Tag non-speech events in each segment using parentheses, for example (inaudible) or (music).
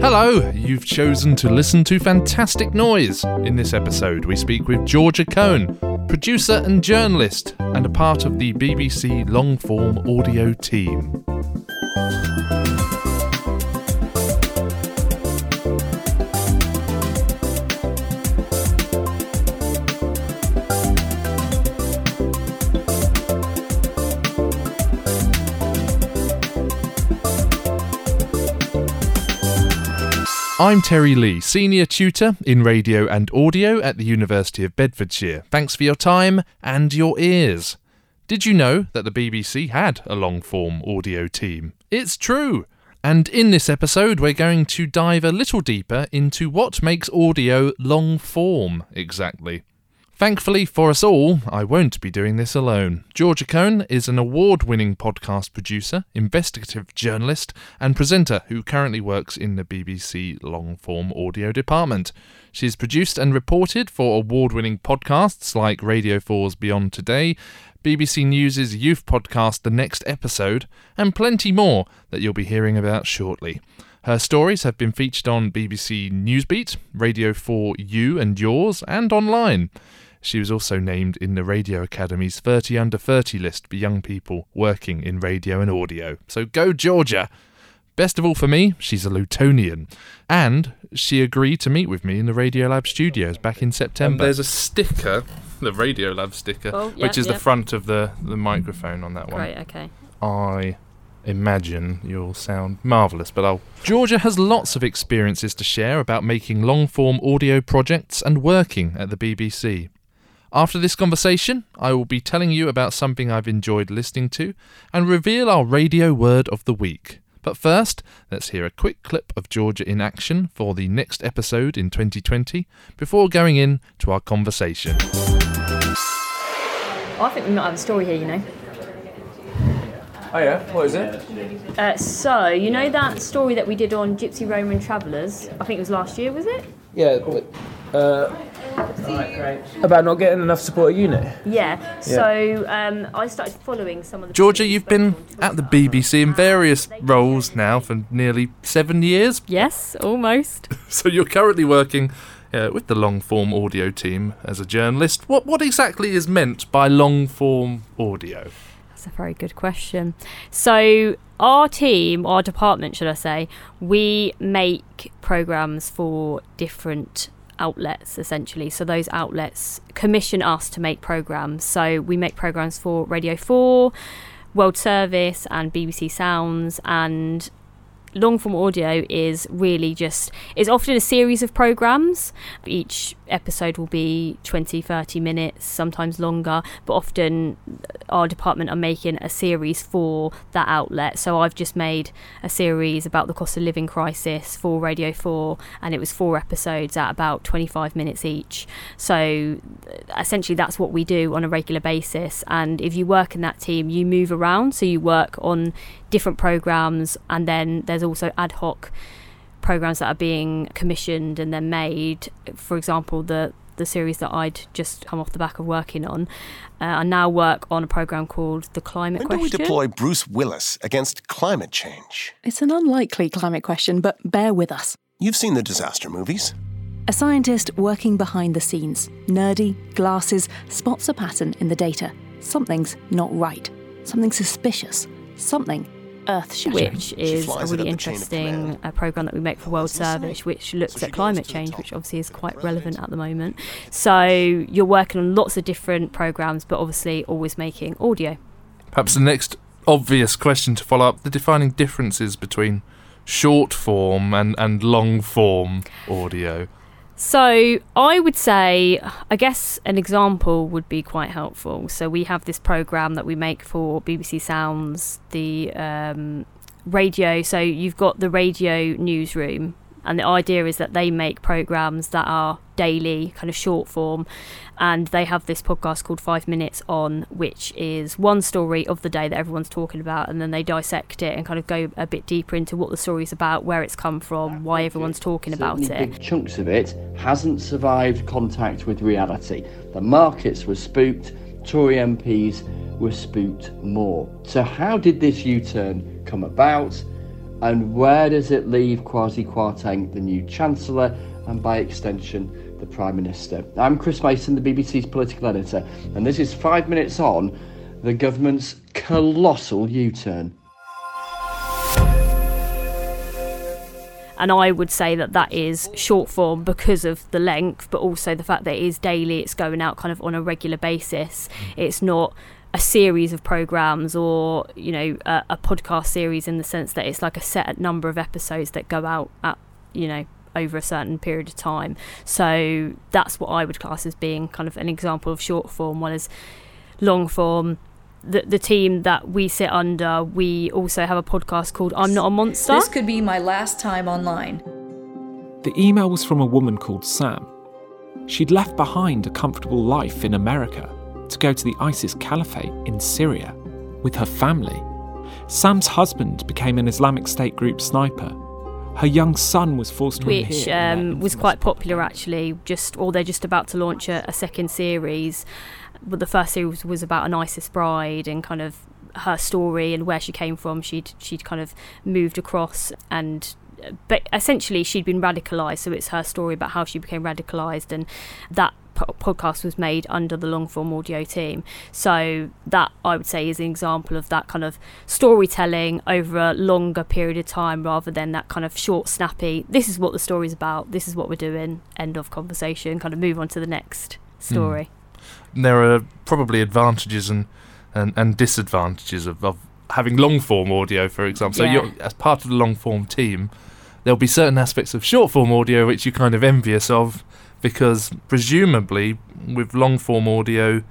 Hello, you've chosen to listen to Fantastic Noise. In this episode, we speak with Georgia Cohn, producer and journalist, and a part of the BBC long form audio team. I'm Terry Lee, Senior Tutor in Radio and Audio at the University of Bedfordshire. Thanks for your time and your ears. Did you know that the BBC had a long form audio team? It's true! And in this episode, we're going to dive a little deeper into what makes audio long form exactly. Thankfully for us all, I won't be doing this alone. Georgia Cohn is an award winning podcast producer, investigative journalist, and presenter who currently works in the BBC long form audio department. She's produced and reported for award winning podcasts like Radio 4's Beyond Today, BBC News' youth podcast The Next Episode, and plenty more that you'll be hearing about shortly. Her stories have been featured on BBC Newsbeat, Radio 4 You and Yours, and online. She was also named in the Radio Academy's 30 under 30 list for young people working in radio and audio. So go, Georgia! Best of all for me, she's a Lutonian. And she agreed to meet with me in the Radiolab studios back in September. And there's a sticker, the Radiolab sticker, Oh, yeah, which is yeah. the front of the, the microphone on that one. Right, okay. I imagine you'll sound marvellous, but I'll. Georgia has lots of experiences to share about making long form audio projects and working at the BBC. After this conversation, I will be telling you about something I've enjoyed listening to and reveal our radio word of the week. But first, let's hear a quick clip of Georgia in action for the next episode in 2020 before going in to our conversation. I think we might have a story here, you know. Oh yeah, what is it? Uh, so, you know that story that we did on Gypsy Roman Travellers? I think it was last year, was it? Yeah, but, uh, about not getting enough support at uni. Yeah. So, um, I started following some of the. Georgia, you've been at the BBC in various roles now for nearly seven years. Yes, almost. (laughs) So you're currently working uh, with the long form audio team as a journalist. What what exactly is meant by long form audio? That's a very good question. So, our team, our department, should I say, we make programs for different outlets essentially. So, those outlets commission us to make programs. So, we make programs for Radio 4, World Service, and BBC Sounds, and long form audio is really just it's often a series of programs. Each episode will be 20 30 minutes sometimes longer but often uh, our department are making a series for that outlet. So i've just made a series about the cost of living crisis for radio 4 and it was four episodes at about 25 minutes each. So uh, essentially that's what we do on a regular basis and if you work in that team you move around. So you work on different programs and then there's also ad hoc programs that are being commissioned and then made for example the the series that I'd just come off the back of working on uh, I now work on a program called the climate When do we deploy Bruce Willis against climate change? It's an unlikely climate question, but bear with us. You've seen the disaster movies. A scientist working behind the scenes, nerdy, glasses, spots a pattern in the data. Something's not right. Something suspicious. Something earth which is a really up the chain of interesting command. uh, program that we make for World does? Service, which looks So at climate to change, which obviously is quite relevant at the moment. So you're working on lots of different programs, but obviously always making audio. Perhaps the next obvious question to follow up the defining differences between short form and, and long form audio. So I would say, I guess an example would be quite helpful. So we have this program that we make for BBC Sounds, the um, radio. So you've got the radio newsroom, and the idea is that they make programs that are daily, kind of short form, and they have this podcast called Five Minutes On, which is one story of the day that everyone's talking about, and then they dissect it and kind of go a bit deeper into what the story's about, where it's come from, why everyone's talking about Certainly it. Big chunks of it hasn't survived contact with reality. The markets were spooked. Tory MPs were spooked more. So, how did this U turn come about? And where does it leave Kwasi Kwarteng, the new Chancellor, and by extension, the Prime Minister? I'm Chris Mason, the BBC's political editor, and this is five minutes on the government's colossal U turn. and I would say that that is short form because of the length, but also the fact that it is daily. It's going out kind of on a regular basis. It's not a series of programs or you know a, a, podcast series in the sense that it's like a set number of episodes that go out at you know over a certain period of time so that's what i would class as being kind of an example of short form one is long form the, the team that we sit under we also have a podcast called i'm not a monster this could be my last time online the email was from a woman called sam she'd left behind a comfortable life in america to go to the ISIS caliphate in Syria with her family. Sam's husband became an Islamic State group sniper. Her young son was forced to which um, was quite popular actually. Just or they're just about to launch a, a second series. But the first series was about an ISIS bride and kind of her story and where she came from. She'd she'd kind of moved across and but essentially she'd been radicalized so it's her story about how she became radicalized and that podcast was made under the long form audio team. So that I would say is an example of that kind of storytelling over a longer period of time rather than that kind of short, snappy. This is what the story's about. This is what we're doing. End of conversation. Kind of move on to the next story. Mm. There are probably advantages and and, and disadvantages of, of having long form audio, for example. So you're as part of the long form team. There'll be certain aspects of short form audio which you're kind of envious of, because presumably with long form audio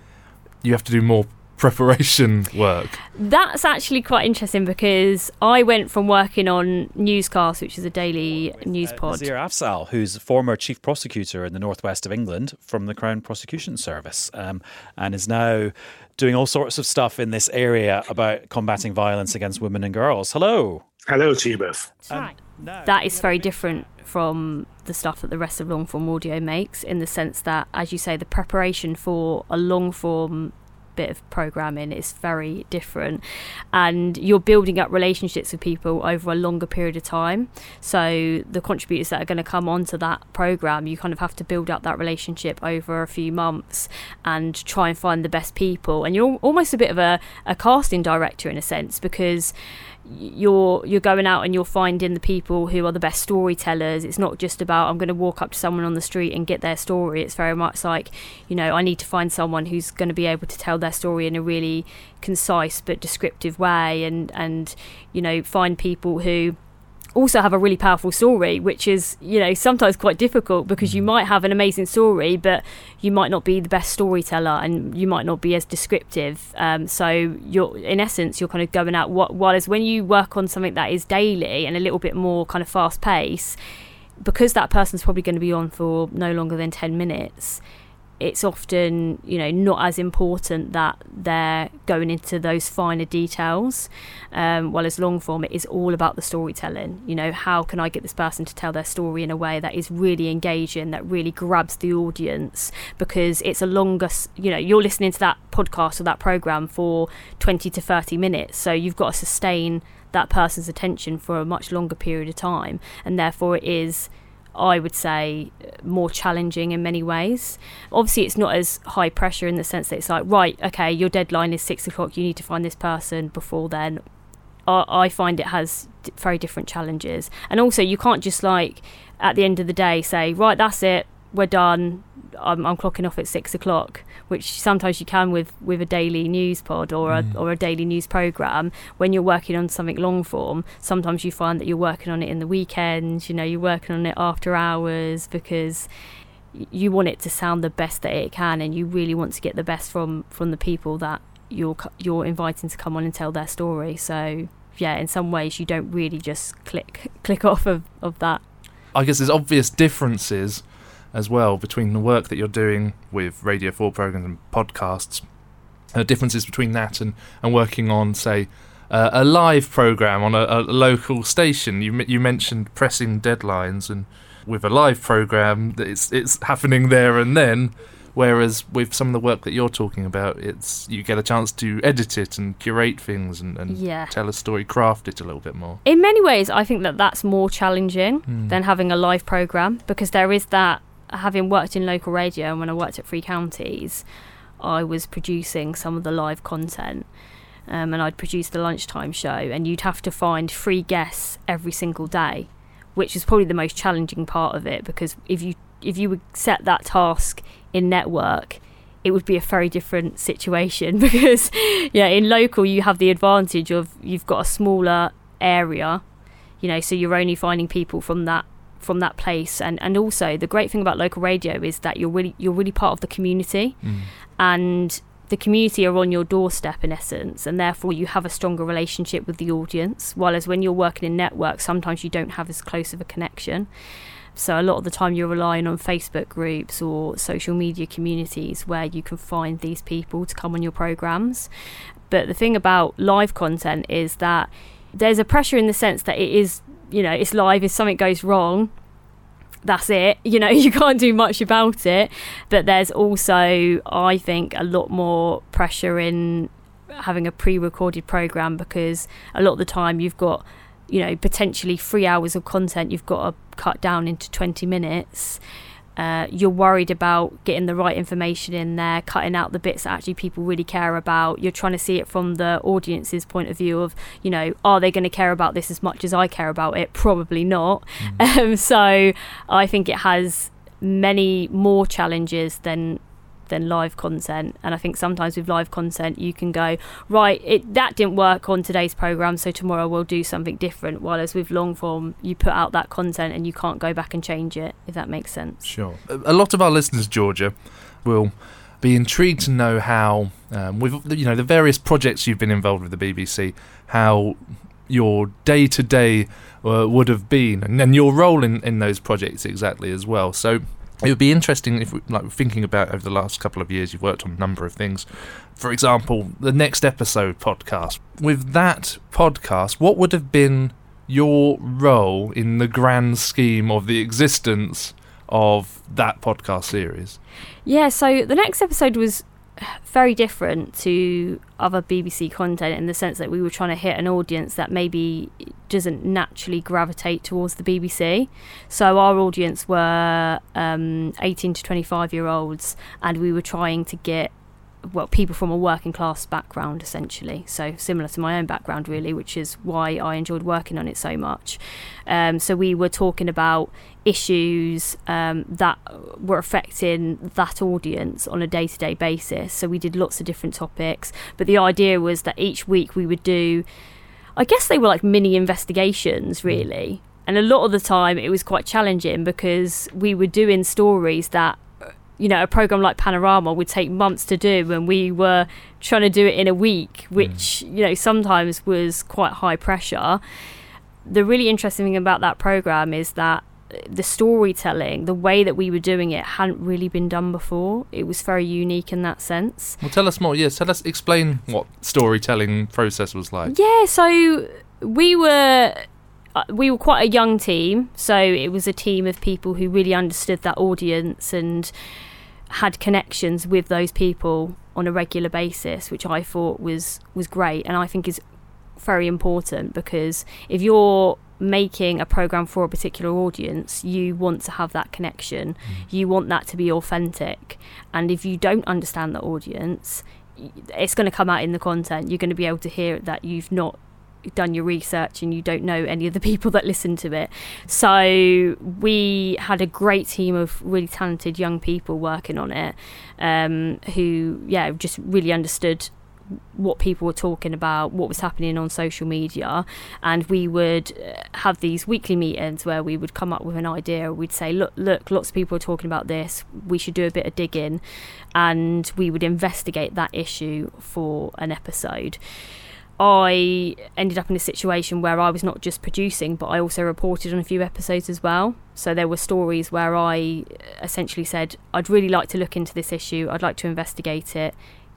you have to do more (laughs) preparation work. That's actually quite interesting because I went from working on Newscast, which is a daily news uh, pod. Nazir Afzal, who's former chief prosecutor in the northwest of England from the Crown Prosecution Service, um, and is now doing all sorts of stuff in this area about combating violence against women and girls. Hello. Hello to you both. That is very different from the stuff that the rest of long form audio makes in the sense that as you say the preparation for a long form bit of programming is very different. And you're building up relationships with people over a longer period of time. So the contributors that are going to come onto that program you kind of have to build up that relationship over a few months and try and find the best people. And you're almost a bit of a, a casting director in a sense because you're you're going out and you're finding the people who are the best storytellers. It's not just about i'm going to walk up to someone on the street and get their story. It's very much like you know i need to find someone who's going to be able to tell their story in a really concise but descriptive way. And and you know find people who also have a really powerful story, which is, you know, sometimes quite difficult because you mm. might have an amazing story, but you might not be the best storyteller and you might not be as descriptive. Um, so you're, in essence, you're kind of going out. What, whereas when you work on something that is daily and a little bit more kind of fast pace, because that person's probably going to be on for no longer than 10 minutes, it's often you know not as important that they're going into those finer details. Um, well as long form it is all about the storytelling. You know how can i get this person to tell their story in a way that is really engaging that really grabs the audience? Because it's a longer you know you're listening to that podcast or that program for 20 to 30 minutes so you've got to sustain that person's attention for a much longer period of time. And therefore it is I would say, uh, more challenging in many ways. Obviously, it's not as high pressure in the sense that it's like, right, okay, your deadline is six o'clock, you need to find this person before then. I, I find it has very different challenges. And also, you can't just like, at the end of the day, say, right, that's it, we're done, I'm, I'm clocking off at six o'clock which sometimes you can with with a daily news pod or mm. a or a daily news program. When you're working on something long form, sometimes you find that you're working on it in the weekends. You know, you're working on it after hours because you want it to sound the best that it can, and you really want to get the best from from the people that you're you're inviting to come on and tell their story. So yeah, in some ways you don't really just click (laughs) click off of, of that. I guess there's obvious differences as well between the work that you're doing with Radio 4 programs and podcasts, uh, differences between that and, and working on, say, uh, a live program on a, a, local station. You you mentioned pressing deadlines, and with a live program, it's it's happening there and then. Whereas with some of the work that you're talking about, it's you get a chance to edit it and curate things and, and Yeah. tell a story, craft it a little bit more. In many ways, I think that that's more challenging Mm. than having a live program because there is that. Having worked in local radio and when I worked at Three Counties, I was producing some of the live content. Um, and I'd produce the lunchtime show, and you'd have to find free guests every single day, which is probably the most challenging part of it because if you if you would set that task in network, it would be a very different situation (laughs) because yeah, in local you have the advantage of you've got a smaller area, you know, so you're only finding people from that from that place. And and also the great thing about local radio is that you're really you're really part of the community. Mm. and the community are on your doorstep in essence and therefore you have a stronger relationship with the audience. While as when you're working in networks sometimes you don't have as close of a connection. So a lot of the time you're relying on facebook groups or social media communities where you can find these people to come on your programs. But the thing about live content is that there's a pressure in the sense that it is you know it's live if something goes wrong that's it. (laughs) You know you can't do much about it. But there's also i think a lot more pressure in having a pre-recorded program because a lot of the time you've got you know potentially three hours of content you've got to cut down into 20 minutes uh, you're worried about getting the right information in there, cutting out the bits that actually people really care about. You're trying to see it from the audience's point of view of, you know, are they going to care about this as much as I care about it? Probably not. (laughs) Um, so I think it has many more challenges than than live content and i think sometimes with live content you can go right it that didn't work on today's program so tomorrow we'll do something different whereas with long form you put out that content and you can't go back and change it if that makes sense Sure. A lot of our listeners, Georgia, will be intrigued to know how, um, with you know the various projects you've been involved with the BBC, how your day to day would have been, and, and your role in, in those projects exactly as well. So it would be interesting if, like, thinking about over the last couple of years, you've worked on a number of things. For example, the next episode podcast. With that podcast, what would have been your role in the grand scheme of the existence of that podcast series? Yeah, so the next episode was very different to other BBC content in the sense that we were trying to hit an audience that maybe doesn't naturally gravitate towards the BBC. So our audience were um, 18 to 25 year olds, and we were trying to get well people from a working class background essentially so similar to my own background really which is why i enjoyed working on it so much um, so we were talking about issues um, that were affecting that audience on a day-to-day basis. So we did lots of different topics but the idea was that each week we would do i guess they were like mini investigations really. And a lot of the time it was quite challenging because we were doing stories that you know, a program like Panorama would take months to do, and we were trying to do it in a week, which you know sometimes was quite high pressure. The really interesting thing about that program is that the storytelling, the way that we were doing it, hadn't really been done before. It was very unique in that sense. Well, tell us more. Yes, tell us. Explain what storytelling process was like. Yeah, so we were uh, we were quite a young team, so it was a team of people who really understood that audience and had connections with those people on a regular basis, which I thought was was great, and I think is very important because if you're making a program for a particular audience, you want to have that connection. You want that to be authentic, and if you don't understand the audience, it's going to come out in the content. You're going to be able to hear that you've not done your research and you don't know any of the (laughs) people that listen to it. So we had a great team of really talented young people working on it, um, who yeah just really understood what people were talking about, what was happening on social media, and we would uh, have these weekly meetings where we would come up with an idea. We'd say, look, look, lots of people are talking about this. We should do a bit of digging, and we would investigate that issue for an episode. I ended up in a situation where I was not just producing, but I also reported on a few episodes as well. So there were stories where I essentially said, I'd really like to look into this issue, I'd like to investigate it.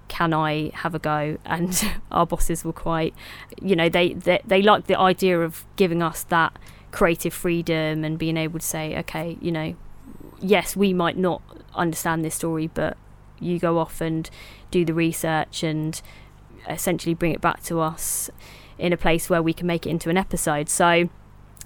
Can I have a go? (laughs) And our bosses were quite, you know, they, they, they liked the idea of giving us that creative freedom and being able to say, okay, you know, yes, we might not understand this story, but you go off and do the research and essentially bring it back to us in a place where we can make it into an episode. So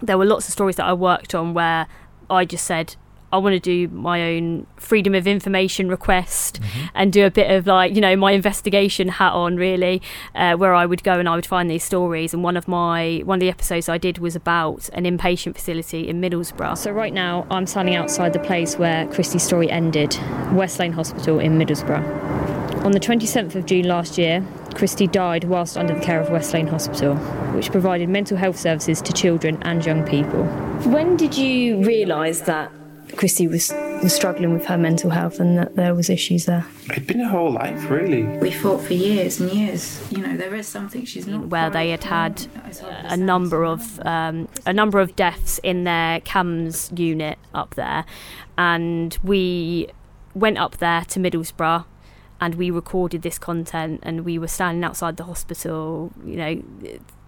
there were lots of stories that I worked on where I just said, I want to do my own freedom of information request mm-hmm. and do a bit of like, you know, my investigation hat on really, uh, where I would go and I would find these stories. And one of my, one of the episodes I did was about an inpatient facility in Middlesbrough. So right now I'm standing outside the place where Christie's story ended, West Lane Hospital in Middlesbrough. On the 27th of June last year, Christie died whilst under the care of West Lane Hospital, which provided mental health services to children and young people. When did you realise that Christie was, was struggling with her mental health and that there was issues there? It'd been her whole life, really. We fought for years and years. You know, there is something she's not. Where they had had a number of um, a number of deaths in their CAMHS unit up there, and we went up there to Middlesbrough and we recorded this content and we were standing outside the hospital you know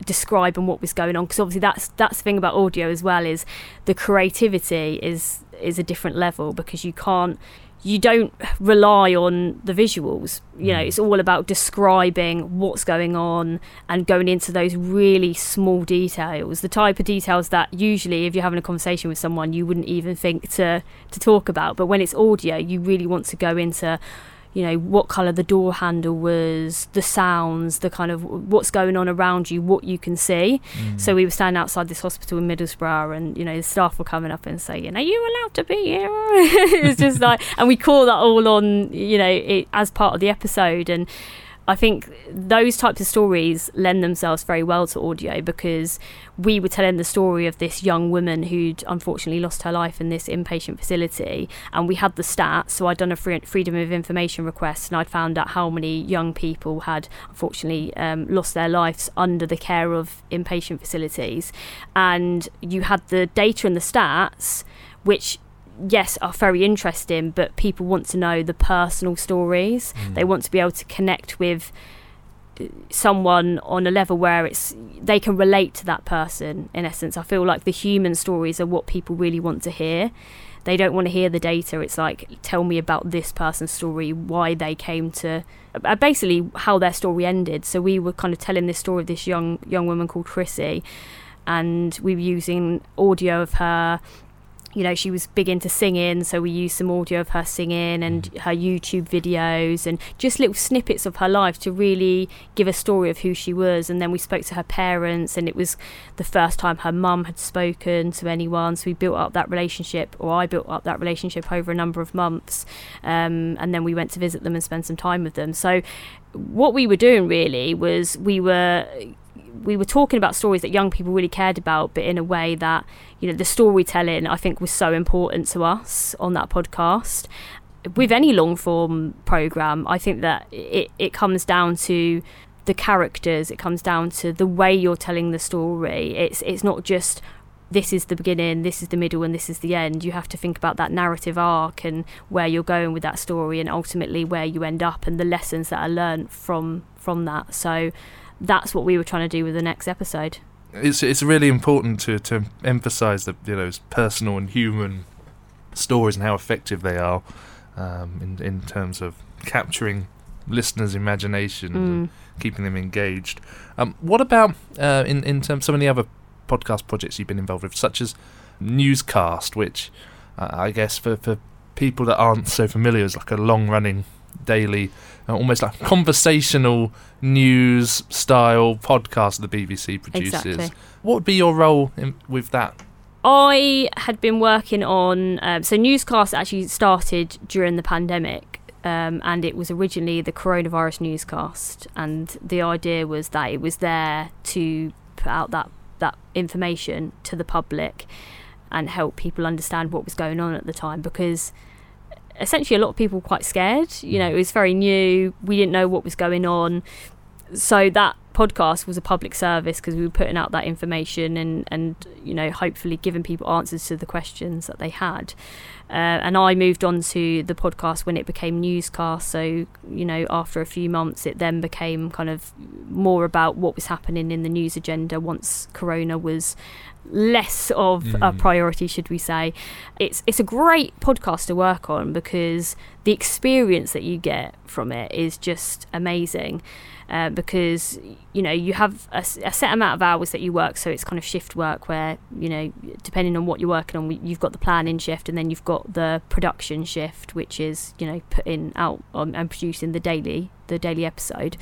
describing what was going on because obviously that's that's the thing about audio as well is the creativity is is a different level because you can't you don't rely on the visuals you know mm. it's all about describing what's going on and going into those really small details the type of details that usually if you're having a conversation with someone you wouldn't even think to to talk about but when it's audio you really want to go into you know what color the door handle was the sounds the kind of what's going on around you what you can see. Mm. so we were standing outside this hospital in middlesbrough and you know the staff were coming up and saying are you allowed to be here? (laughs) It's just like and we call that all on you know it, as part of the episode. And I think those types of stories lend themselves very well to audio because we were telling the story of this young woman who'd unfortunately lost her life in this inpatient facility, and we had the stats. So I'd done a freedom of information request, and I'd found out how many young people had unfortunately um, lost their lives under the care of inpatient facilities, and you had the data and the stats, which yes, are very interesting, but people want to know the personal stories. Mm. They want to be able to connect with uh, someone on a level where it's they can relate to that person in essence i feel like the human stories are what people really want to hear they don't want to hear the data it's like tell me about this person's story why they came to uh, basically how their story ended so we were kind of telling this story of this young young woman called Christie and we were using audio of her you know, she was big into singing, so we used some audio of her singing and mm. her YouTube videos and just little snippets of her life to really give a story of who she was. And then we spoke to her parents, and it was the first time her mum had spoken to anyone. So we built up that relationship, or I built up that relationship over a number of months. Um, and then we went to visit them and spend some time with them. So what we were doing really was we were we were talking about stories that young people really cared about, but in a way that you know the storytelling I think was so important to us on that podcast. With any long form program, I think that it, it comes down to the characters. It comes down to the way you're telling the story. It's it's not just this is the beginning, this is the middle, and this is the end. You have to think about that narrative arc and where you're going with that story, and ultimately where you end up, and the lessons that are learned from from that. So that's what we were trying to do with the next episode. It's it's really important to to emphasise that you know it's personal and human stories and how effective they are um, in in terms of capturing listeners' imagination mm. and keeping them engaged. Um, what about uh, in in terms of some of the other podcast projects you've been involved with, such as Newscast, which uh, I guess for for people that aren't so familiar is like a long running daily, uh, almost like conversational news style podcast the BBC produces. Exactly. What would be your role in, with that? I had been working on um, so newscast actually started during the pandemic. Um, and it was originally the coronavirus newscast, and the idea was that it was there to put out that that information to the public and help people understand what was going on at the time because essentially a lot of people were quite scared. You mm. know, it was very new. We didn't know what was going on. So that podcast was a public service because we were putting out that information and and you know hopefully giving people answers to the questions that they had uh, and I moved on to the podcast when it became newscast. So you know after a few months it then became kind of more about what was happening in the news agenda once corona was less of mm. a priority should we say. It's it's a great podcast to work on because the experience that you get from it is just amazing uh, because you know you have a, a, set amount of hours that you work so it's kind of shift work where you know depending on what you're working on you've got the planning shift and then you've got the production shift which is you know putting out and producing the daily the daily episode.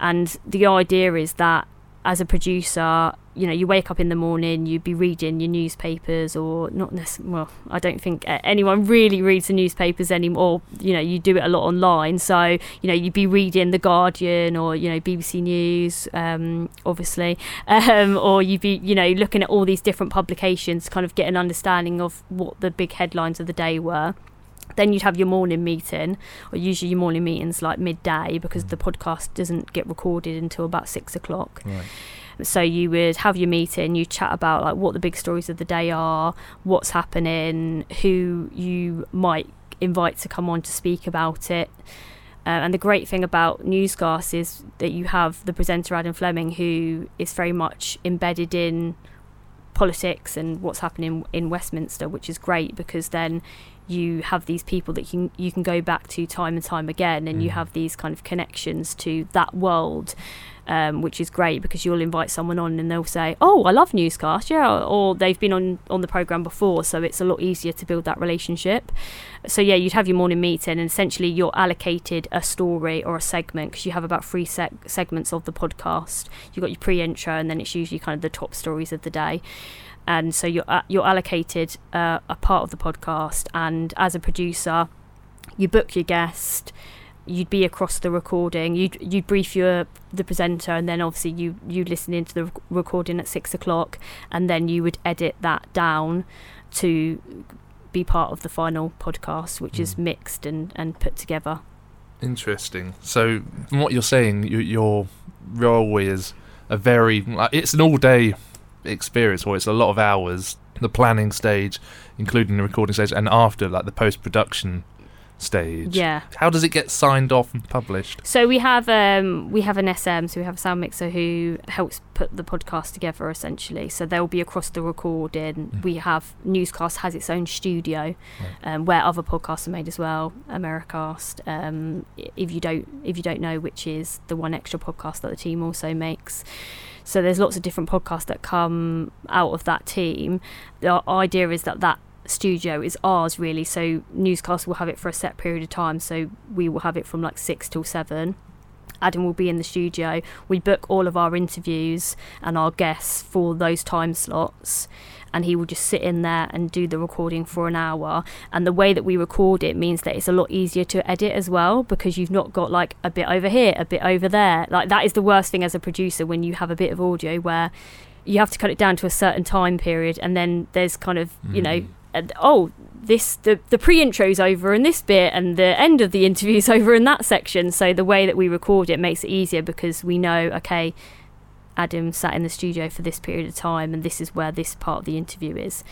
And the idea is that as a producer, you know, you wake up in the morning, you'd be reading your newspapers, or not necessarily. Well, I don't think anyone really reads the newspapers anymore. You know, you do it a lot online, so you know, you'd be reading the Guardian or you know BBC News, um, obviously, (laughs) um, or you'd be you know looking at all these different publications, kind of get an understanding of what the big headlines of the day were then you'd have your morning meeting, or usually your morning meetings like midday because the podcast doesn't get recorded until about six o'clock. Right. So you would have your meeting, you chat about like what the big stories of the day are, what's happening, who you might invite to come on to speak about it. Uh, and the great thing about Newscast is that you have the presenter Adam Fleming, who is very much embedded in politics and what's happening in Westminster, which is great because then you have these people that you can, you can go back to time and time again, and mm. you have these kind of connections to that world. Um, which is great because you'll invite someone on and they'll say, "Oh, I love newscast," yeah, or they've been on on the program before, so it's a lot easier to build that relationship. So yeah, you'd have your morning meeting, and essentially you're allocated a story or a segment because you have about three seg- segments of the podcast. You've got your pre-intro, and then it's usually kind of the top stories of the day and so you're uh, you're allocated uh, a part of the podcast and as a producer you book your guest you'd be across the recording you'd you'd brief your the presenter and then obviously you you listen into the recording at six o'clock and then you would edit that down to be part of the final podcast which mm. is hmm. mixed and and put together interesting so from what you're saying you, your role is a very it's an all day experience or it's a lot of hours the planning stage including the recording stage and after like the post production stage. Yeah. How does it get signed off and published? So we have um, we have an SM, so we have a sound mixer who helps put the podcast together essentially. So they'll be across the recording. Mm. We have Newscast has its own studio right. um, where other podcasts are made as well. Americast. Um, if you don't if you don't know which is the one extra podcast that the team also makes. So there's lots of different podcasts that come out of that team. The idea is that that studio is ours really. So newscast will have it for a set period of time. So we will have it from like 6 till 7 Adam will be in the studio. We book all of our interviews and our guests for those time slots and he will just sit in there and do the recording for an hour. And the way that we record it means that it's a lot easier to edit as well because you've not got like a bit over here a bit over there. Like that is the worst thing as a producer when you have a bit of audio where you have to cut it down to a certain time period and then there's kind of you know mm. oh, this the the pre-intro's over in this bit and the end of the (laughs) interview's over in that section. So the way that we record it makes it easier because we know, okay, Adam sat in the studio for this period of time and this is where this part of the interview is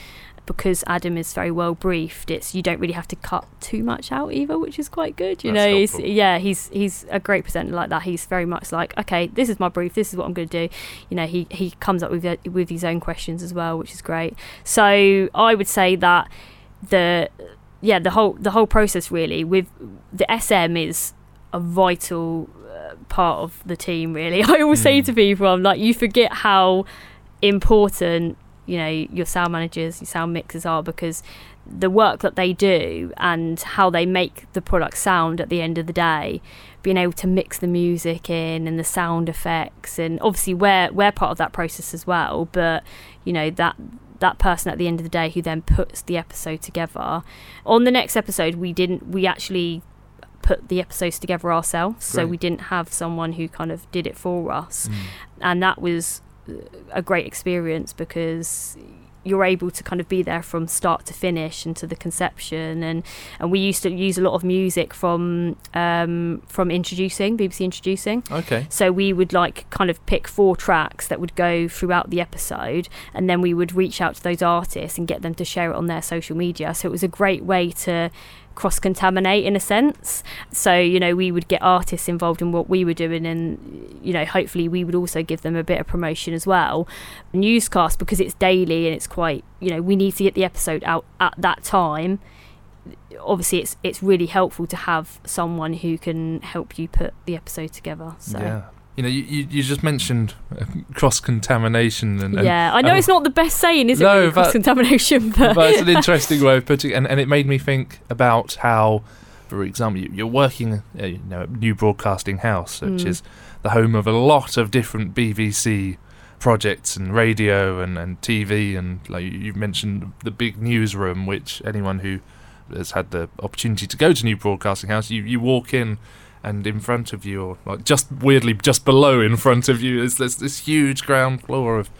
because Adam is very well briefed, it's you don't really have to cut too much out either, which is quite good. You That's know, he's, yeah, he's he's a great presenter like that. He's very much like, okay, this is my brief, this is what I'm going to do. You know, he he comes up with with his own questions as well, which is great. So I would say that the yeah the whole the whole process really with the SM is a vital uh, part of the team. Really, (laughs) I always mm. say to people, I'm like, you forget how important you know your sound managers your sound mixers are because the work that they do and how they make the product sound at the end of the day being able to mix the music in and the sound effects and obviously we're we're part of that process as well but you know that that person at the end of the day who then puts the episode together on the next episode we didn't we actually put the episodes together ourselves so we didn't have someone who kind of did it for us. Mm. and that was a great experience because you're able to kind of be there from start to finish and to the conception. And and we used to use a lot of music from um, from introducing BBC introducing. Okay. so we would like kind of pick four tracks that would go throughout the episode and then we would reach out to those artists and get them to share it on their social media. So it was a great way to cross contaminate in a sense. So you know we would get artists involved in what we were doing and you know hopefully we would also give them a bit of promotion as well. Newscast because it's daily and it's quite you know we need to get the episode out at that time. Obviously it's it's really helpful to have someone who can help you put the episode together so. Yeah. You know, you, you, you just mentioned cross contamination and, and yeah, I know it's not the best saying, is it? No, really, but- cross contamination, (laughs) but, but it's an interesting way of putting it, and, and it made me think about how, for example, you- you're working, uh, you know, at New Broadcasting House, which Mm. is the home of a lot of different BBC projects and radio and, and TV, and like you mentioned the big newsroom, which anyone who has had the opportunity to go to New Broadcasting House, you, you walk in. And in front of you, or like just weirdly, just below in front of you, is there's this huge ground floor of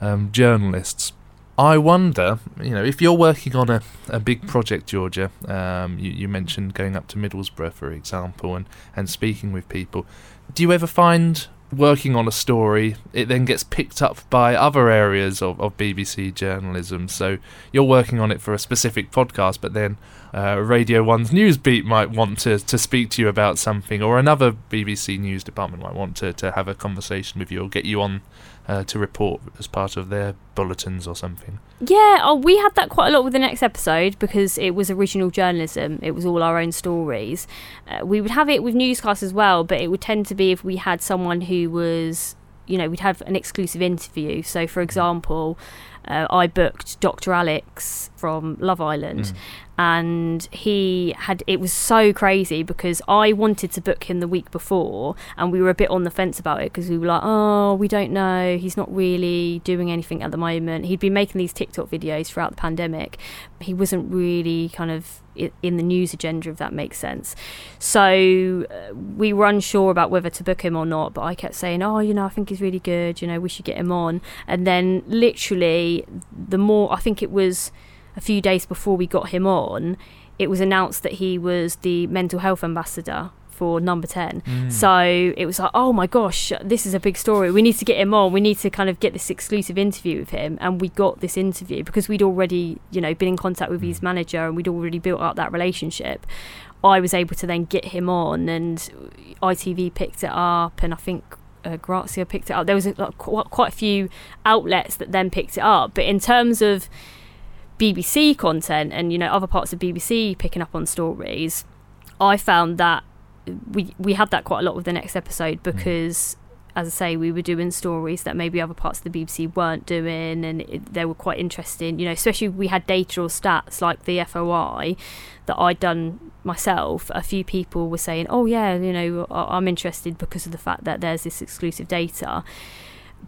um, journalists I wonder, you know, if you're working on a, a big project, Georgia, um, you, you mentioned going up to Middlesbrough, for example, and, and speaking with people. Do you ever find working on a story, it then gets picked up by other areas of, of BBC journalism? So you're working on it for a specific podcast, but then uh, Radio 1's news beat might want to, to speak to you about something, or another BBC news department might want to, to have a conversation with you or get you on uh, to report as part of their bulletins or something. Yeah, oh, we had that quite a lot with the next episode because it was original journalism. It was all our own stories. Uh, we would have it with newscasts as well, but it would tend to be if we had someone who was, you know, we'd have an exclusive interview. So, for example, uh, I booked Dr. Alex from Love Island. And he had, it was so crazy because I wanted to book him the week before, and we were a bit on the fence about it because we were like, oh, we don't know. He's not really doing anything at the moment. He'd been making these TikTok videos throughout the pandemic. He wasn't really kind of in the news agenda, if that makes sense. So uh, we were unsure about whether to book him or not, but I kept saying, oh, you know, I think he's really good. You know, we should get him on. And then literally, the more, I think it was a few days before we got him on, it was announced that he was the mental health ambassador for number 10 Mm. so it was like oh my gosh this is a big story we need to get him on we need to kind of get this exclusive interview with him and we got this interview because we'd already you know been in contact with his manager and we'd already built up that relationship i was able to then get him on and itv picked it up and i think uh, Grazia picked it up. There was a, like, qu- quite a few outlets that then picked it up. But in terms of BBC content and you know other parts of BBC picking up on stories, I found that we we had that quite a lot with the next episode mm. because. As I say, we were doing stories that maybe other parts of the BBC weren't doing, and it, they were quite interesting. You know, especially we had data or stats like the FOI that I'd done myself. A few people were saying, "Oh yeah, you know, I- I'm interested because of the fact that there's this exclusive data."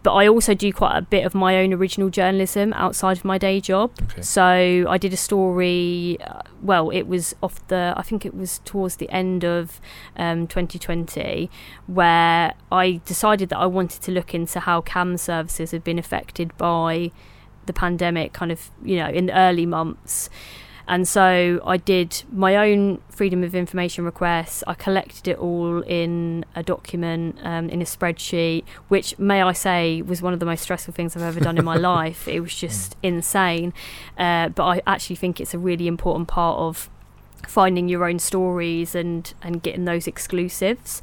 But I also do quite a bit of my own original journalism outside of my day job. So I did a story. Uh, well, it was off the. I think it was towards the end of um, 2020, where I decided that I wanted to look into how CAMHS services had been affected by the pandemic, kind of you know in the early months. And so I did my own freedom of information requests. I collected it all in a document, um, in a spreadsheet, which, may I say, was one of the most stressful things I've ever done in my (laughs) life. It was just insane. Uh, but I actually think it's a really important part of finding your own stories and, and getting those exclusives.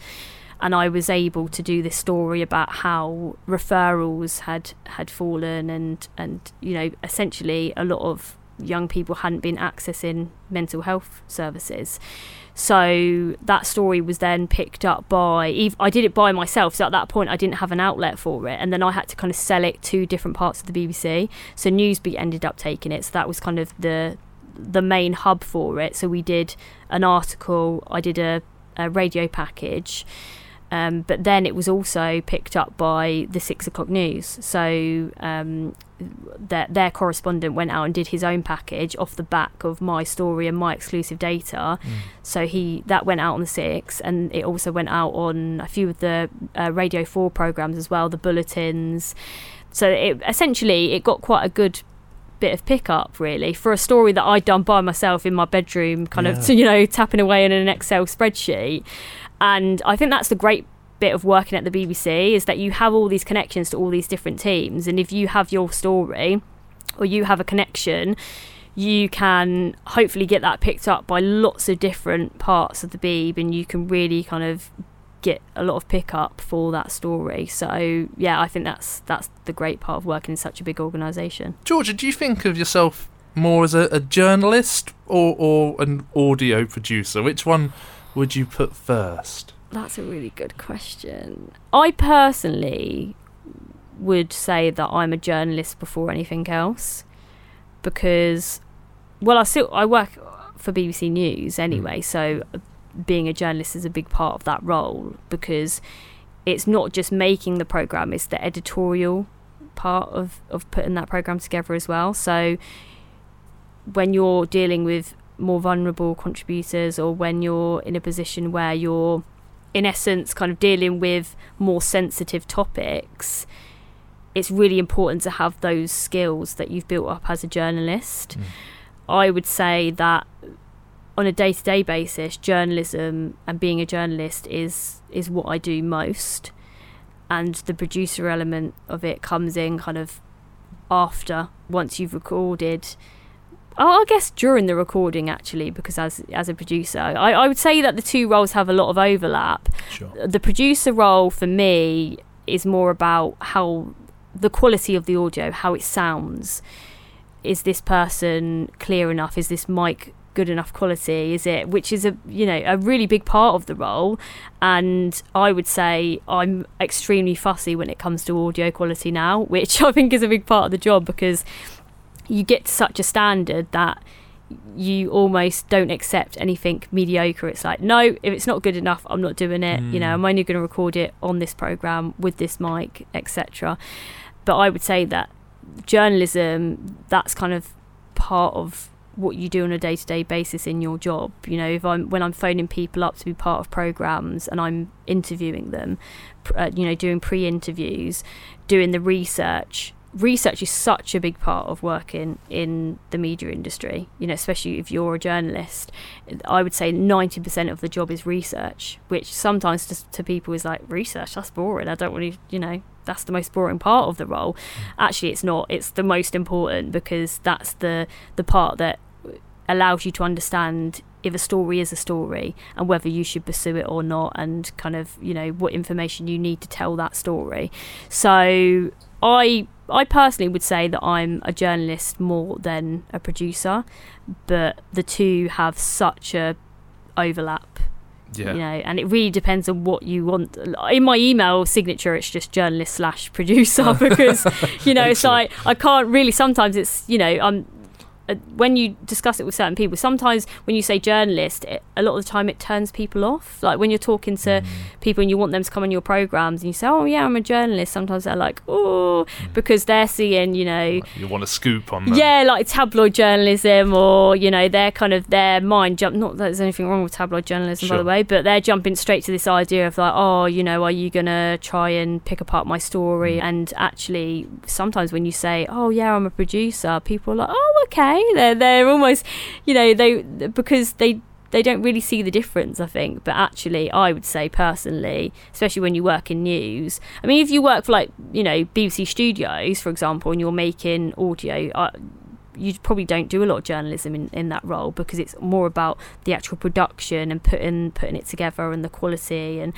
And I was able to do this story about how referrals had, had fallen and, and, you know, essentially a lot of young people hadn't been accessing mental health services. So that story was then picked up by. I did it by myself. So at that point, I didn't have an outlet for it, and then I had to kind of sell it to different parts of the BBC. So Newsbeat ended up taking it. So that was kind of the the main hub for it. So we did an article. I did a, a radio package. Um, but then it was also picked up by the six o'clock news. So um, their, their correspondent went out and did his own package off the back of my story and my exclusive data. So he that went out on the six, and it also went out on a few of the uh, Radio Four programs as well, the bulletins. So it essentially it got quite a good bit of pickup really for a story that I'd done by myself in my bedroom, kind Yeah. of (laughs) you know tapping away in an Excel spreadsheet. And I think that's the great bit of working at the BBC is that you have all these connections to all these different teams, and if you have your story or you have a connection. You can hopefully get that picked up by lots of different parts of the Beeb, and you can really kind of get a lot of pickup for that story. So yeah, I think that's that's the great part of working in such a big organisation. Georgia, do you think of yourself more as a, a journalist or, or an audio producer? Which one would you put first? That's a really good question. I personally would say that I'm a journalist before anything else because well I still I work for BBC News hmm. anyway so being a journalist is a big part of that role because it's not just making the program it's the editorial part of of putting that program together as well so when you're dealing with more vulnerable contributors or when you're in a position where you're in essence kind of dealing with more sensitive topics it's really important to have those skills that you've built up as a journalist. Mm. I would say that on a day-to-day basis journalism and being a journalist is is what i do most. And the producer element of it comes in kind of after once you've recorded Oh, I guess during the recording actually, because as as a producer, I, I would say that the two roles have a lot of overlap. Sure. The producer role for me is more about how the quality of the audio, how it sounds. Is this person clear enough? Is this mic good enough quality? Is it which is a you know a really big part of the role, and I would say I'm extremely fussy when it comes to audio quality now, which (laughs) I think is a big part of the job because you get to such a standard that you almost don't accept anything mediocre. It's like, no, if it's not good enough, I'm not doing it. You know, Mm. I'm only going to record it on this program with this mic, etc. But I would say that journalism, that's kind of part of what you do on a day-to-day basis in your job. You know, if I'm when I'm phoning people up to be part of programs and I'm interviewing them, uh, you know, doing pre-interviews, doing the research. Research is such a big part of working in the media industry. You know, especially if you're a journalist. I would say 90% of the job is research, which sometimes to, to people is like research. That's boring. I don't really, you know, that's the most boring part of the role. Mm. Actually, it's not. It's the most important because that's the the part that allows you to understand if a story is a story and whether you should pursue it or not and kind of you know what information you need to tell that story so i i personally would say that i'm a journalist more than a producer but the two have such a overlap Yeah. you know and it really depends on what you want in my email signature it's just journalist slash producer (laughs) because you know it's like i can't really sometimes it's you know i'm uh, when you discuss it with certain people, sometimes when you say journalist, it, a lot of the time it turns people off. Like when you're talking to people and you want them to come on your programs and you say, "Oh yeah, I'm a journalist," sometimes they're like, "Oh," because they're seeing, you know, You want a scoop on them? yeah, like tabloid journalism, or you know, their kind of their mind jump. Not that there's anything wrong with tabloid journalism, by the way, but they're jumping straight to this idea of like, oh, you know, are you gonna try and pick apart my story? Mm. And actually, sometimes when you say, oh yeah, I'm a producer, people are like, oh okay, they're they're almost, you know, they because they they don't really see the difference, I think. But actually, I would say personally, especially when you work in news. I mean, if you work for like you know BBC Studios, for example, and you're making audio. Uh, you probably don't do a lot of journalism in, in that role because it's more about the actual production and putting putting it together and the quality and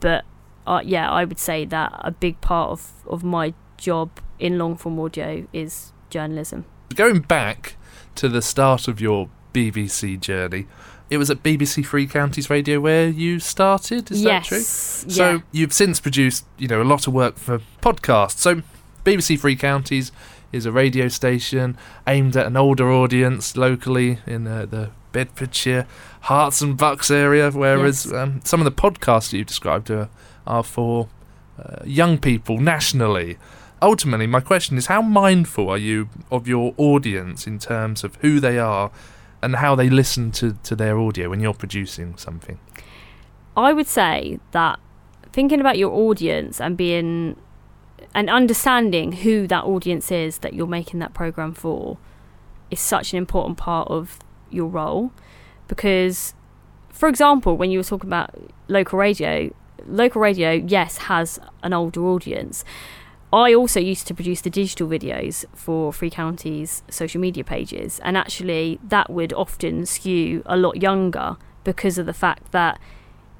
but uh, yeah I would say that a big part of, of my job in long form audio is journalism Going back to the start of your BBC journey, it was at BBC Three Counties Radio where you started. Is that true? Yes, So yeah. you've since produced, you know, a lot of work for podcasts. So BBC Three Counties is a radio station aimed at an older audience locally in uh, the Bedfordshire, Herts and Bucks area. Whereas Yes. um, some of the podcasts that you've described are, are for uh, young people nationally. Ultimately, my question is how mindful are you of your audience in terms of who they are and how they listen to, to their audio when you're producing something? I would say that thinking about your audience and being and understanding who that audience is that you're making that program for is such an important part of your role because for example when you were talking about local radio local radio yes has an older audience I also used to produce the digital videos for Three Counties' social media pages, and actually, that would often skew a lot younger because of the fact that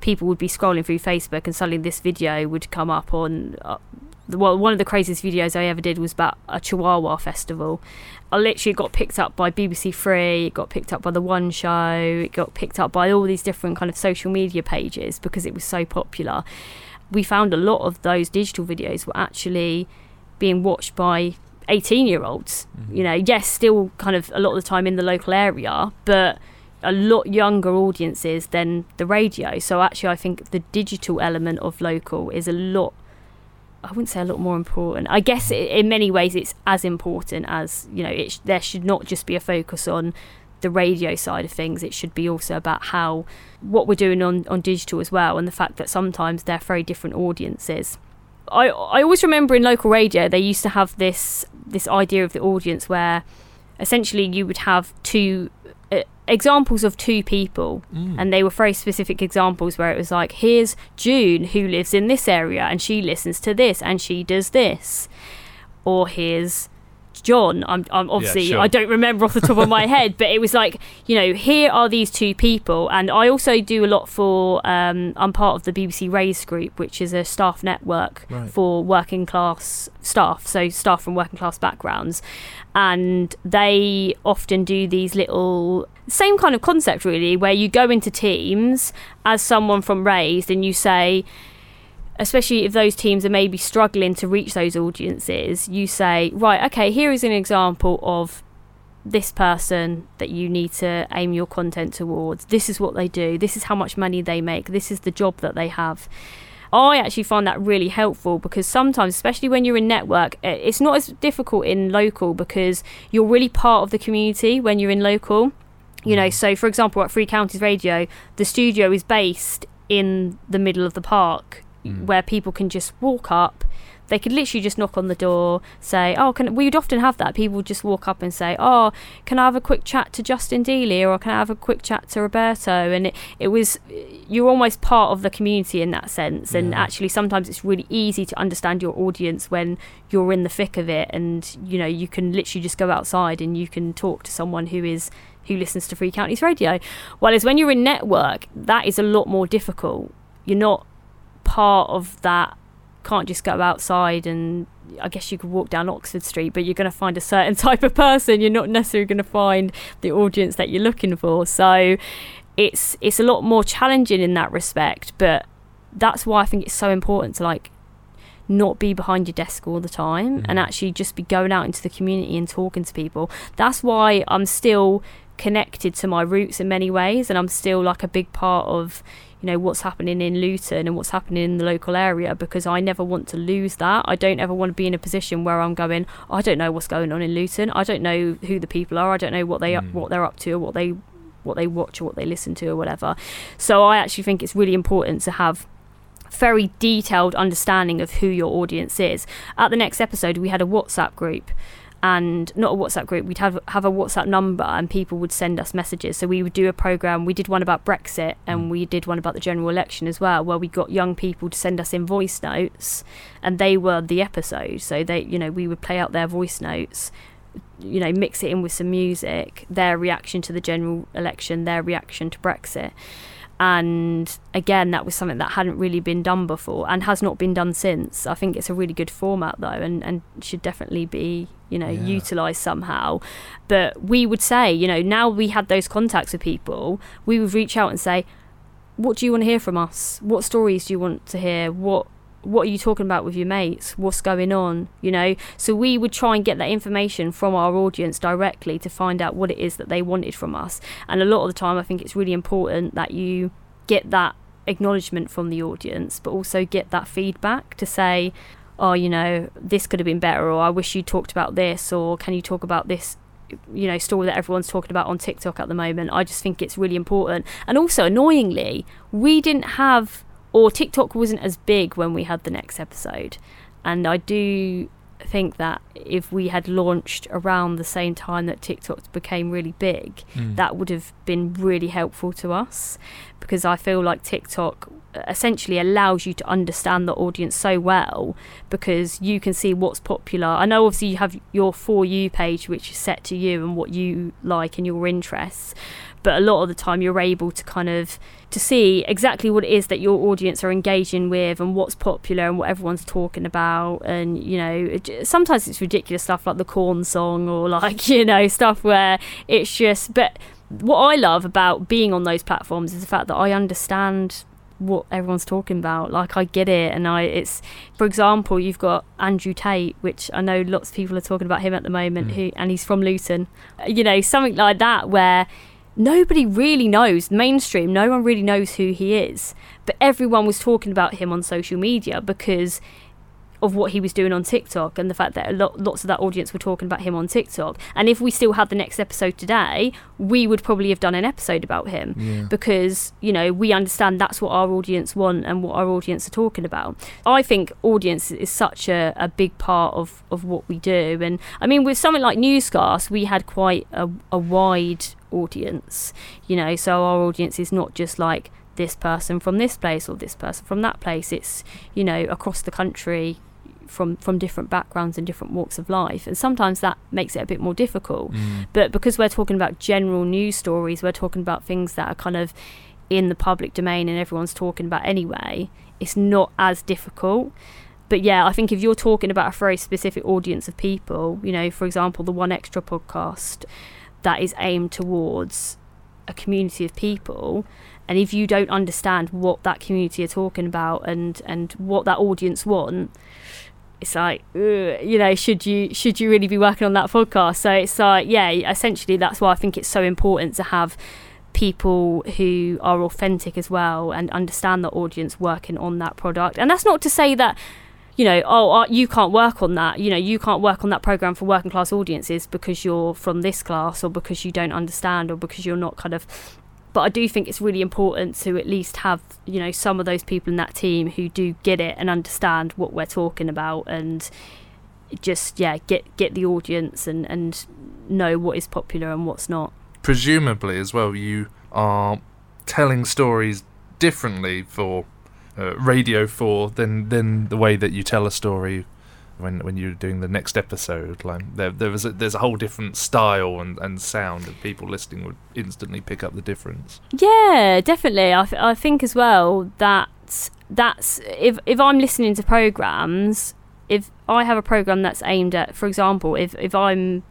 people would be scrolling through Facebook and suddenly this video would come up on. Uh, well, one of the craziest videos I ever did was about a Chihuahua festival. I literally got picked up by BBC Three, it got picked up by the One Show, it got picked up by all these different kind of social media pages because it was so popular we found a lot of those digital videos were actually being watched by 18 year olds. Mm-hmm. You know, yes, still kind of a lot of the time in the local area, but a lot younger audiences than the radio. So actually, I think the digital element of local is a lot. I wouldn't say a lot more important. I guess it, in many ways it's as important as you know. It sh- there should not just be a focus on the radio side of things. It should be also about how what we're doing on, on digital as well, and the fact that sometimes they're very different audiences. I I always remember in local radio they used to have this this idea of the audience where essentially you would have two uh, examples of two people mm. and they were very specific examples where it was like here's June who lives in this area and she listens to this and she does this or here's John. I'm, I'm obviously yeah, sure. I don't remember off the top of my (laughs) head, but it was like you know here are these two people, and I also do a lot for. Um, I'm part of the BBC Raise group, which is a staff network right. for working class staff, so staff from working class backgrounds, and they often do these little same kind of concept really, where you go into teams as someone from Raised and you say especially if those teams are maybe struggling to reach those audiences, you say, right, okay, here is an example of this person that you need to aim your content towards. This is what they do. This is how much money they make. This is the job that they have. I actually find that really helpful because sometimes, especially when you're in network, it's not as difficult in local because you're really part of the community when you're in local. You know, mm. so for example, at Three Counties Radio, the studio is based in the middle of the park mm. where people can just walk up. They could literally just knock on the door, say, "Oh, can we would often have that. People would just walk up and say, "Oh, can I have a quick chat to Justin Dealey, or can I have a quick chat to Roberto?" And it, it was you're almost part of the community in that sense. And yeah. actually, sometimes it's really easy to understand your audience when you're in the thick of it, and you know you can literally just go outside and you can talk to someone who is who listens to Three Counties Radio. Whereas when you're in network, that is a lot more difficult. You're not part of that can't just go outside and I guess you could walk down Oxford Street, but you're going to find a certain (laughs) type of person. You're not necessarily going to find the audience that you're looking for. So it's it's a lot more challenging in that respect. But that's why I think it's so important to like not be behind your desk all the time mm-hmm. and actually just be going out into the community and talking to people. That's why I'm still connected to my roots in many ways, and I'm still like a big part of you know what's happening in Luton and what's happening in the local area because I never want to lose that. I don't ever want to be in a position where I'm going, I don't know what's going on in Luton. I don't know who the people are. I don't know what they mm. what they're up to or what they what they watch or what they listen to or whatever. So I actually think it's really important to have very detailed understanding of who your audience is. At the next episode, we had a WhatsApp group and not a WhatsApp group. We'd have have a WhatsApp number, and people would send us messages. So we would do a program. We did one about Brexit, and mm. we did one about the general election as well, where we got young people to send us in voice notes, and they were the episode. So they, you know, we would play out their voice notes. You know, mix it in with some music, their reaction to the general election, their reaction to Brexit and again that was something that hadn't really been done before and has not been done since. I think it's a really good format though and, and should definitely be you know yeah. utilized somehow. But we would say you know now we had those contacts with people we would reach out and say what do you want to hear from us? What stories do you want to hear? What what are you talking about with your mates? What's going on? You know, so we would try and get that information from our audience directly to find out what it is that they wanted from us. And a lot of the time, I think it's really important that you get that acknowledgement from the audience, but also get that feedback to say, oh, you know, this could have been better, or I wish you talked about this, or can you talk about this you know story that everyone's talking about on TikTok at the moment. I just think it's really important. And also annoyingly, we didn't have or TikTok wasn't as big when we had the next episode. And I do think that if we had launched around the same time that TikTok became really big, Mm. that would have been really helpful to us because I feel like TikTok essentially allows you to understand the audience so well because you can see what's popular. I know obviously you have your for you page which is set to you and what you like and your interests, but a lot of the time you're able to kind of to see exactly what it is that your audience are engaging with and what's popular and what everyone's talking about. And you know sometimes it's ridiculous stuff like the corn song or (laughs) like you know stuff where it's just but what I love about being on those platforms is the fact that I understand what everyone's talking about. Like I get it and I it's for example you've got Andrew Tate which I know lots of people are talking about him at the moment Mm. who and he's from Luton. You know something like that where nobody really knows mainstream no one really knows who he is. But everyone was talking about him on social media because of what he was doing on TikTok and the fact that a lot, lots of that audience were talking about him on TikTok. And if we still had the next episode today, we would probably have done an episode about him Yeah. because, you know, we understand that's what our audience want and what our audience are talking about. I think audience is such a, a big part of, of what we do. And I mean, with something like Newscast, we had quite a, a wide audience, you know, so our audience is not just like this person from this place or this person from that place. It's, you know, across the country from from different backgrounds and different walks of life and sometimes that makes it a bit more difficult Mm. but because we're talking about general news stories we're talking about things that are kind of in the public domain and everyone's talking about anyway it's not as difficult but yeah i think if you're talking about a very specific audience of people you know for example the 1Xtra podcast that is aimed towards a community of people and if you don't understand what that community are talking about and and what that audience want it's like you know should you should you really be working on that podcast? So it's like yeah essentially that's why i think it's so important to have people who are authentic as well and understand the audience working on that product. And that's not to say that you know oh uh, you can't work on that you know you can't work on that program for working class audiences because you're from this class or because you don't understand or because you're not kind of but I do think it's really important to at least have you know some of those people in that team who do get it and understand what we're talking about and just yeah get get the audience and and know what is popular and what's not. Presumably, as well, you are telling stories differently for uh, Radio 4 than, than the way that you tell a story when when you're doing the next episode. Like there, there was a, there's a whole different style and, and sound that people listening would instantly pick up the difference. Yeah, definitely. I, th- I think as well that that's if if I'm listening to programs, if I have a program that's aimed at, for example, if if I'm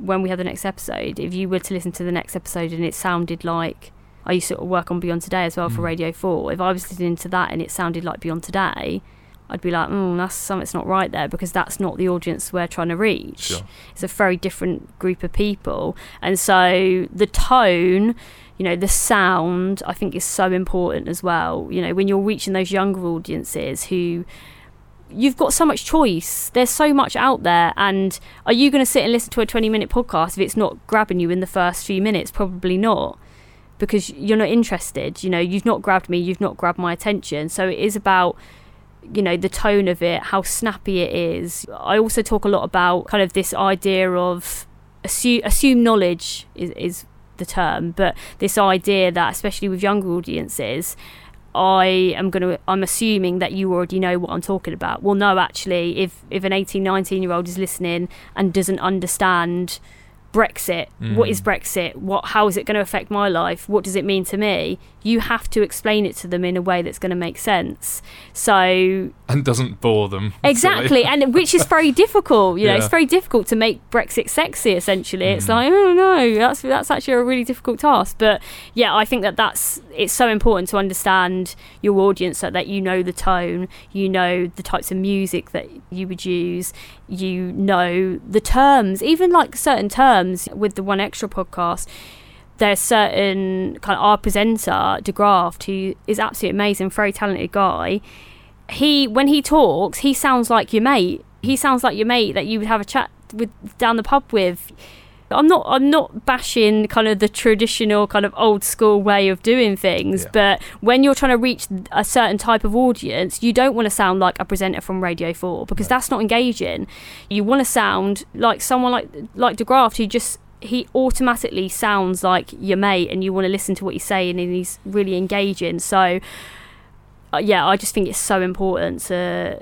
when we have the next episode, if you were to listen to the next episode and it sounded like I used to work on Beyond Today as well for Mm. Radio Four. If I was listening to that and it sounded like Beyond Today, I'd be like, mm, that's something's not right there because that's not the audience we're trying to reach. Sure. it's a very different group of people. And so the tone you know the sound i think is so important as well. You know when you're reaching those younger audiences who you've got so much choice. There's so much out there. And are you going to sit and listen to a 20 minute podcast if it's not grabbing you in the first few minutes? Probably not. Because you're not interested you know you've not grabbed me you've not grabbed my attention. So it is about you know the tone of it how snappy it is. I also talk a lot about kind of this idea of assume, assume knowledge is, is the term but this idea that especially with younger audiences i am going to i'm assuming that you already know what i'm talking about. Well no actually if if an 18 19 year old is listening and doesn't understand brexit what Mm. is brexit? What how is it going to affect my life? What does it mean to me you have to explain it to them in a way that's going to make sense so And doesn't bore them. Exactly, and (laughs) which is very difficult. You know, Yeah. it's very difficult to make Brexit sexy. Essentially, it's Mhm. like, oh no, that's that's actually a really difficult task. But yeah, I think that that's it's so important to understand your audience so that you know the tone, you know the types of music that you would use, you know the terms, even like certain terms with the 1Xtra podcast there's certain kind of our presenter De Graft who is absolutely amazing very talented guy he when he talks he sounds like your mate he sounds like your mate that you would have a chat with down the pub with I'm not I'm not bashing kind of the traditional kind of old school way of doing things, Yeah. but when you're trying to reach a certain type of audience, you don't want to sound like a presenter from Radio 4 because that's not engaging. You want to sound like someone like like DeGraft who just he automatically sounds like your mate and you want to listen to what he's saying and he's really engaging. So uh, yeah, I just think it's so important to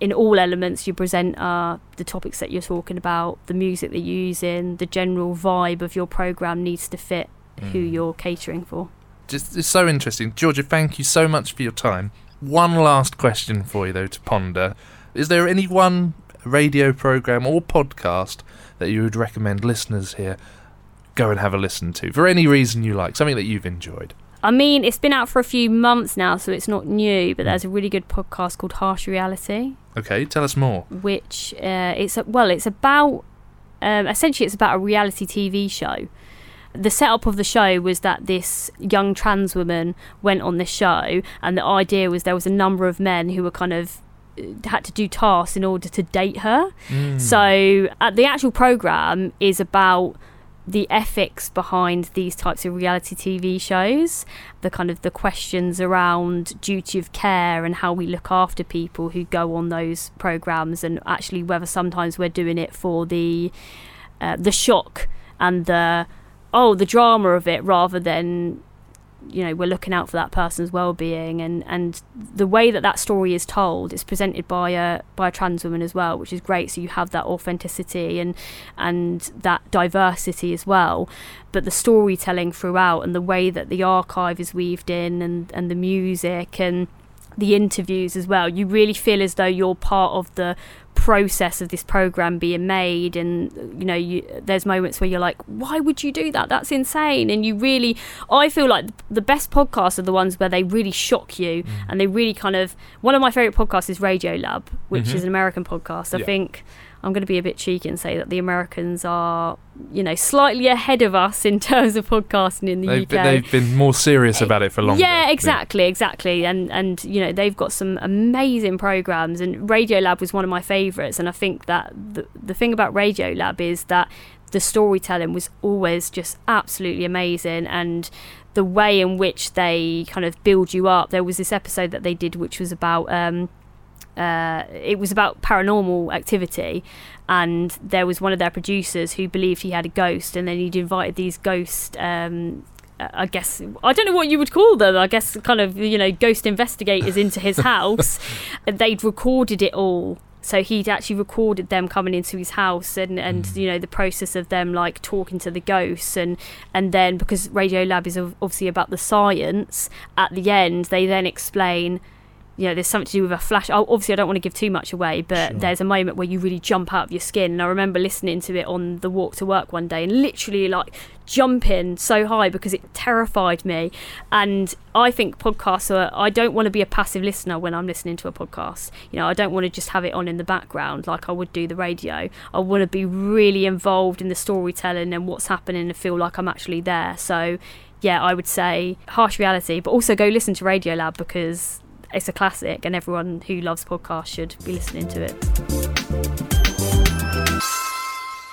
in all elements you present uh, the topics that you're talking about, the music that you're using, the general vibe of your program needs to fit who Mm. you're catering for. Just it's so interesting. Georgia, thank you so much for your time. One last question for you though to ponder. Is there any one radio program or podcast that you would recommend listeners here go and have a listen to for any reason you like, something that you've enjoyed? I mean, it's been out for a few months now, so it's not new. But there's a really good podcast called Harsh Reality, Okay, tell us more. which uh, it's a, well, it's about um, essentially it's about a reality TV show. The setup of the show was that this young trans woman went on this show, and the idea was there was a number of men who were kind of had to do tasks in order to date her. Mm. So uh, the actual program is about the ethics behind these types of reality TV shows, the kind of the questions around duty of care and how we look after people who go on those programs, and actually whether sometimes we're doing it for the uh, the shock and the oh the drama of it rather than you know we're looking out for that person's well-being and and the way that that story is told is presented by a by a trans woman as well which is great. So you have that authenticity and and that diversity as well. But the storytelling throughout and the way that the archive is weaved in and and the music and the interviews as well you really feel as though you're part of the process of this program being made and you know you, there's moments where you're like why would you do that that's insane and you really i feel like the best podcasts are the ones where they really shock you and they really kind of one of my favorite podcasts is Radiolab which Mhm. is an american podcast i Yeah. think i'm going to be a bit cheeky and say that the americans are you know slightly ahead of us in terms of podcasting in the They've uk been, they've been more serious about it for longer. yeah, exactly, exactly. And and you know they've got some amazing programs, and Radiolab was one of my favourites. And I think that the the thing about Radiolab is that the storytelling was always just absolutely amazing, and the way in which they kind of build you up. There was this episode that they did, which was about. Um, uh, it was about paranormal activity, and there was one of their producers who believed he had a ghost, and then he'd invited these ghost. Um, uh, I guess I don't know what you would call them. I guess kind of you know ghost investigators into his (laughs) house. They'd recorded it all. So he'd actually recorded them coming into his house and, and you know the process of them like talking to the ghosts and and then because Radiolab is obviously about the science at the end they then explain you know, there's something to do with a flash. Oh, obviously, I don't want to give too much away, but Sure. there's a moment where you really jump out of your skin. And I remember listening to it on the walk to work one day and literally like jumping so high because it terrified me. And I think podcasts are, I don't want to be a passive listener when I'm listening to a podcast. You know, I don't want to just have it on in the background like I would do the radio. I want to be really involved in the storytelling and what's happening and feel like I'm actually there. So, yeah, I would say harsh reality, but also go listen to Radiolab because it's a classic and everyone who loves podcasts should be listening to it.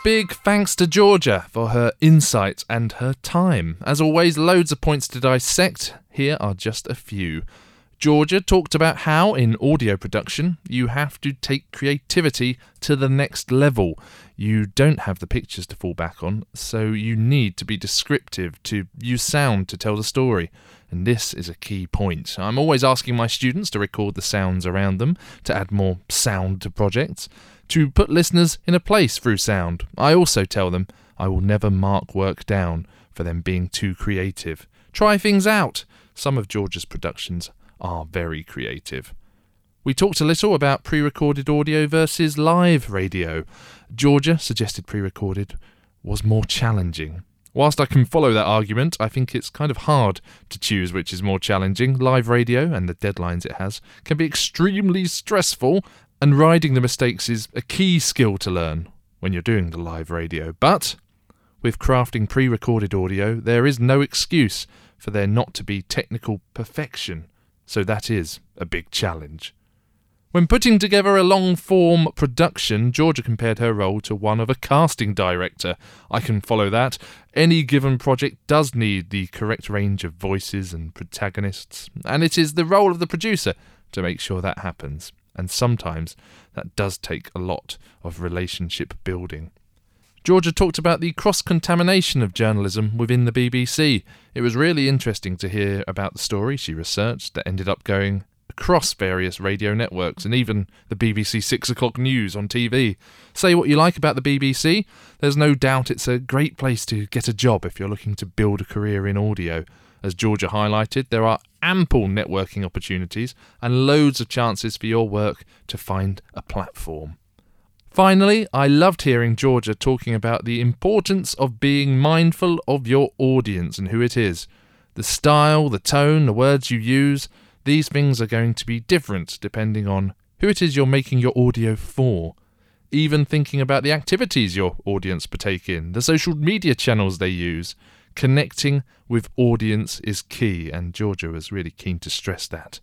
Big thanks to Georgia for her insight and her time. As always, loads of points to dissect. Here are just a few. Georgia talked about how, in audio production, you have to take creativity to the next level. You don't have the pictures to fall back on, so you need to be descriptive, to use sound to tell the story. And this is a key point. I'm always asking my students to record the sounds around them, to add more sound to projects, to put listeners in a place through sound. I also tell them I will never mark work down for them being too creative. Try things out. Some of George's productions are very creative. We talked a little about pre recorded audio versus live radio. Georgia suggested pre recorded was more challenging. Whilst I can follow that argument, I think it's kind of hard to choose which is more challenging. Live radio and the deadlines it has can be extremely stressful, and riding the mistakes is a key skill to learn when you're doing the live radio. But with crafting pre recorded audio, there is no excuse for there not to be technical perfection, so that is a big challenge. When putting together a long form production, Georgia compared her role to one of a casting director. I can follow that. Any given project does need the correct range of voices and protagonists, and it is the role of the producer to make sure that happens. And sometimes that does take a lot of relationship building. Georgia talked about the cross contamination of journalism within the BBC. It was really interesting to hear about the story she researched that ended up going across various radio networks and even the BBC 6 o'clock news on TV. Say what you like about the BBC, there's no doubt it's a great place to get a job if you're looking to build a career in audio. As Georgia highlighted, there are ample networking opportunities and loads of chances for your work to find a platform. Finally, I loved hearing Georgia talking about the importance of being mindful of your audience and who it is. The style, the tone, the words you use, these things are going to be different depending on who it is you're making your audio for. Even thinking about the activities your audience partake in, the social media channels they use. Connecting with audience is key, and Georgia was really keen to stress that.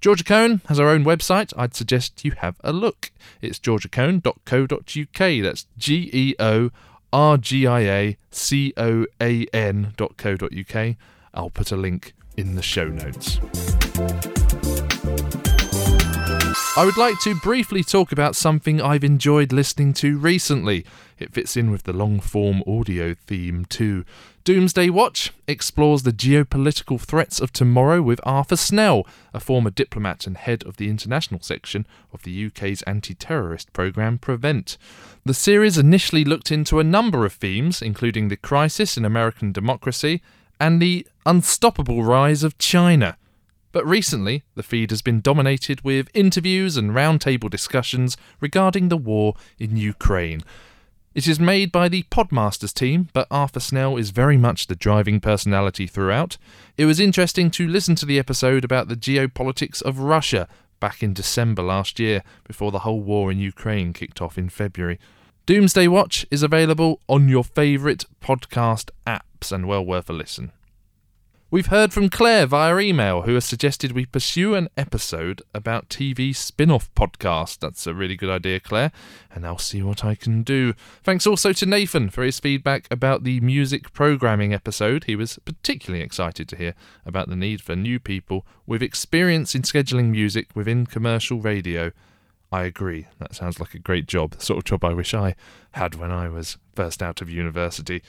Georgia Coan has her own website. I'd suggest you have a look. It's georgiacoan.co.uk. That's G E O R G I A C O A N.co.uk. I'll put a link in the show notes. I would like to briefly talk about something I've enjoyed listening to recently. It fits in with the long form audio theme too. Doomsday Watch explores the geopolitical threats of tomorrow with Arthur Snell, a former diplomat and head of the international section of the UK's anti terrorist programme Prevent. The series initially looked into a number of themes, including the crisis in American democracy and the unstoppable rise of China. But recently, the feed has been dominated with interviews and roundtable discussions regarding the war in Ukraine. It is made by the Podmasters team, but Arthur Snell is very much the driving personality throughout. It was interesting to listen to the episode about the geopolitics of Russia back in December last year, before the whole war in Ukraine kicked off in February. Doomsday Watch is available on your favourite podcast apps and well worth a listen. We've heard from Claire via email, who has suggested we pursue an episode about TV spin off podcast. That's a really good idea, Claire, and I'll see what I can do. Thanks also to Nathan for his feedback about the music programming episode. He was particularly excited to hear about the need for new people with experience in scheduling music within commercial radio. I agree. That sounds like a great job, the sort of job I wish I had when I was first out of university.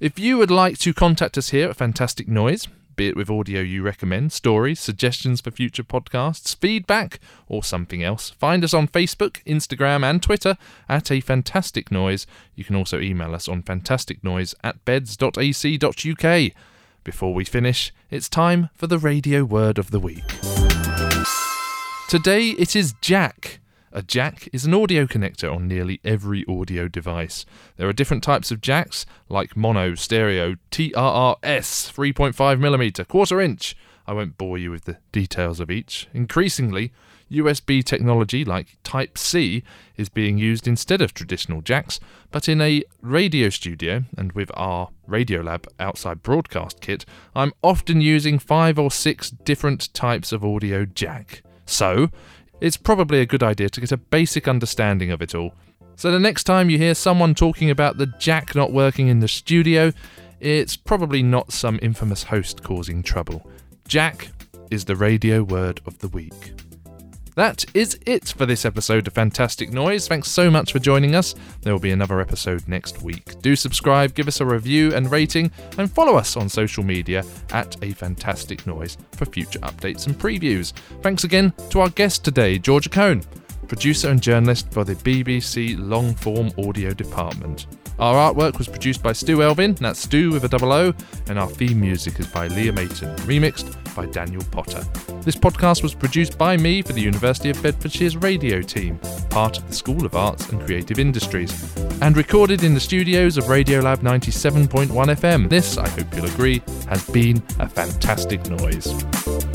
If you would like to contact us here at Fantastic Noise, be it with audio you recommend, stories, suggestions for future podcasts, feedback, or something else, find us on Facebook, Instagram, and Twitter at A Fantastic Noise. You can also email us on fantasticnoise at beds.ac.uk. Before we finish, it's time for the radio word of the week. Today it is Jack. A jack is an audio connector on nearly every audio device. There are different types of jacks, like mono, stereo, TRRS, 3.5mm, quarter inch. I won't bore you with the details of each. Increasingly, USB technology like Type C is being used instead of traditional jacks, but in a radio studio and with our Radiolab outside broadcast kit, I'm often using five or six different types of audio jack. So, it's probably a good idea to get a basic understanding of it all. So the next time you hear someone talking about the jack not working in the studio, it's probably not some infamous host causing trouble. Jack is the radio word of the week. That is it for this episode of Fantastic Noise. Thanks so much for joining us. There will be another episode next week. Do subscribe, give us a review and rating, and follow us on social media at A Fantastic Noise for future updates and previews. Thanks again to our guest today, Georgia Coan, producer and journalist for the BBC Long Form Audio Department. Our artwork was produced by Stu Elvin, that's Stu with a double O, and our theme music is by Leah Mayton, remixed by Daniel Potter. This podcast was produced by me for the University of Bedfordshire's radio team, part of the School of Arts and Creative Industries, and recorded in the studios of Radiolab 97.1 FM. This, I hope you'll agree, has been a fantastic noise.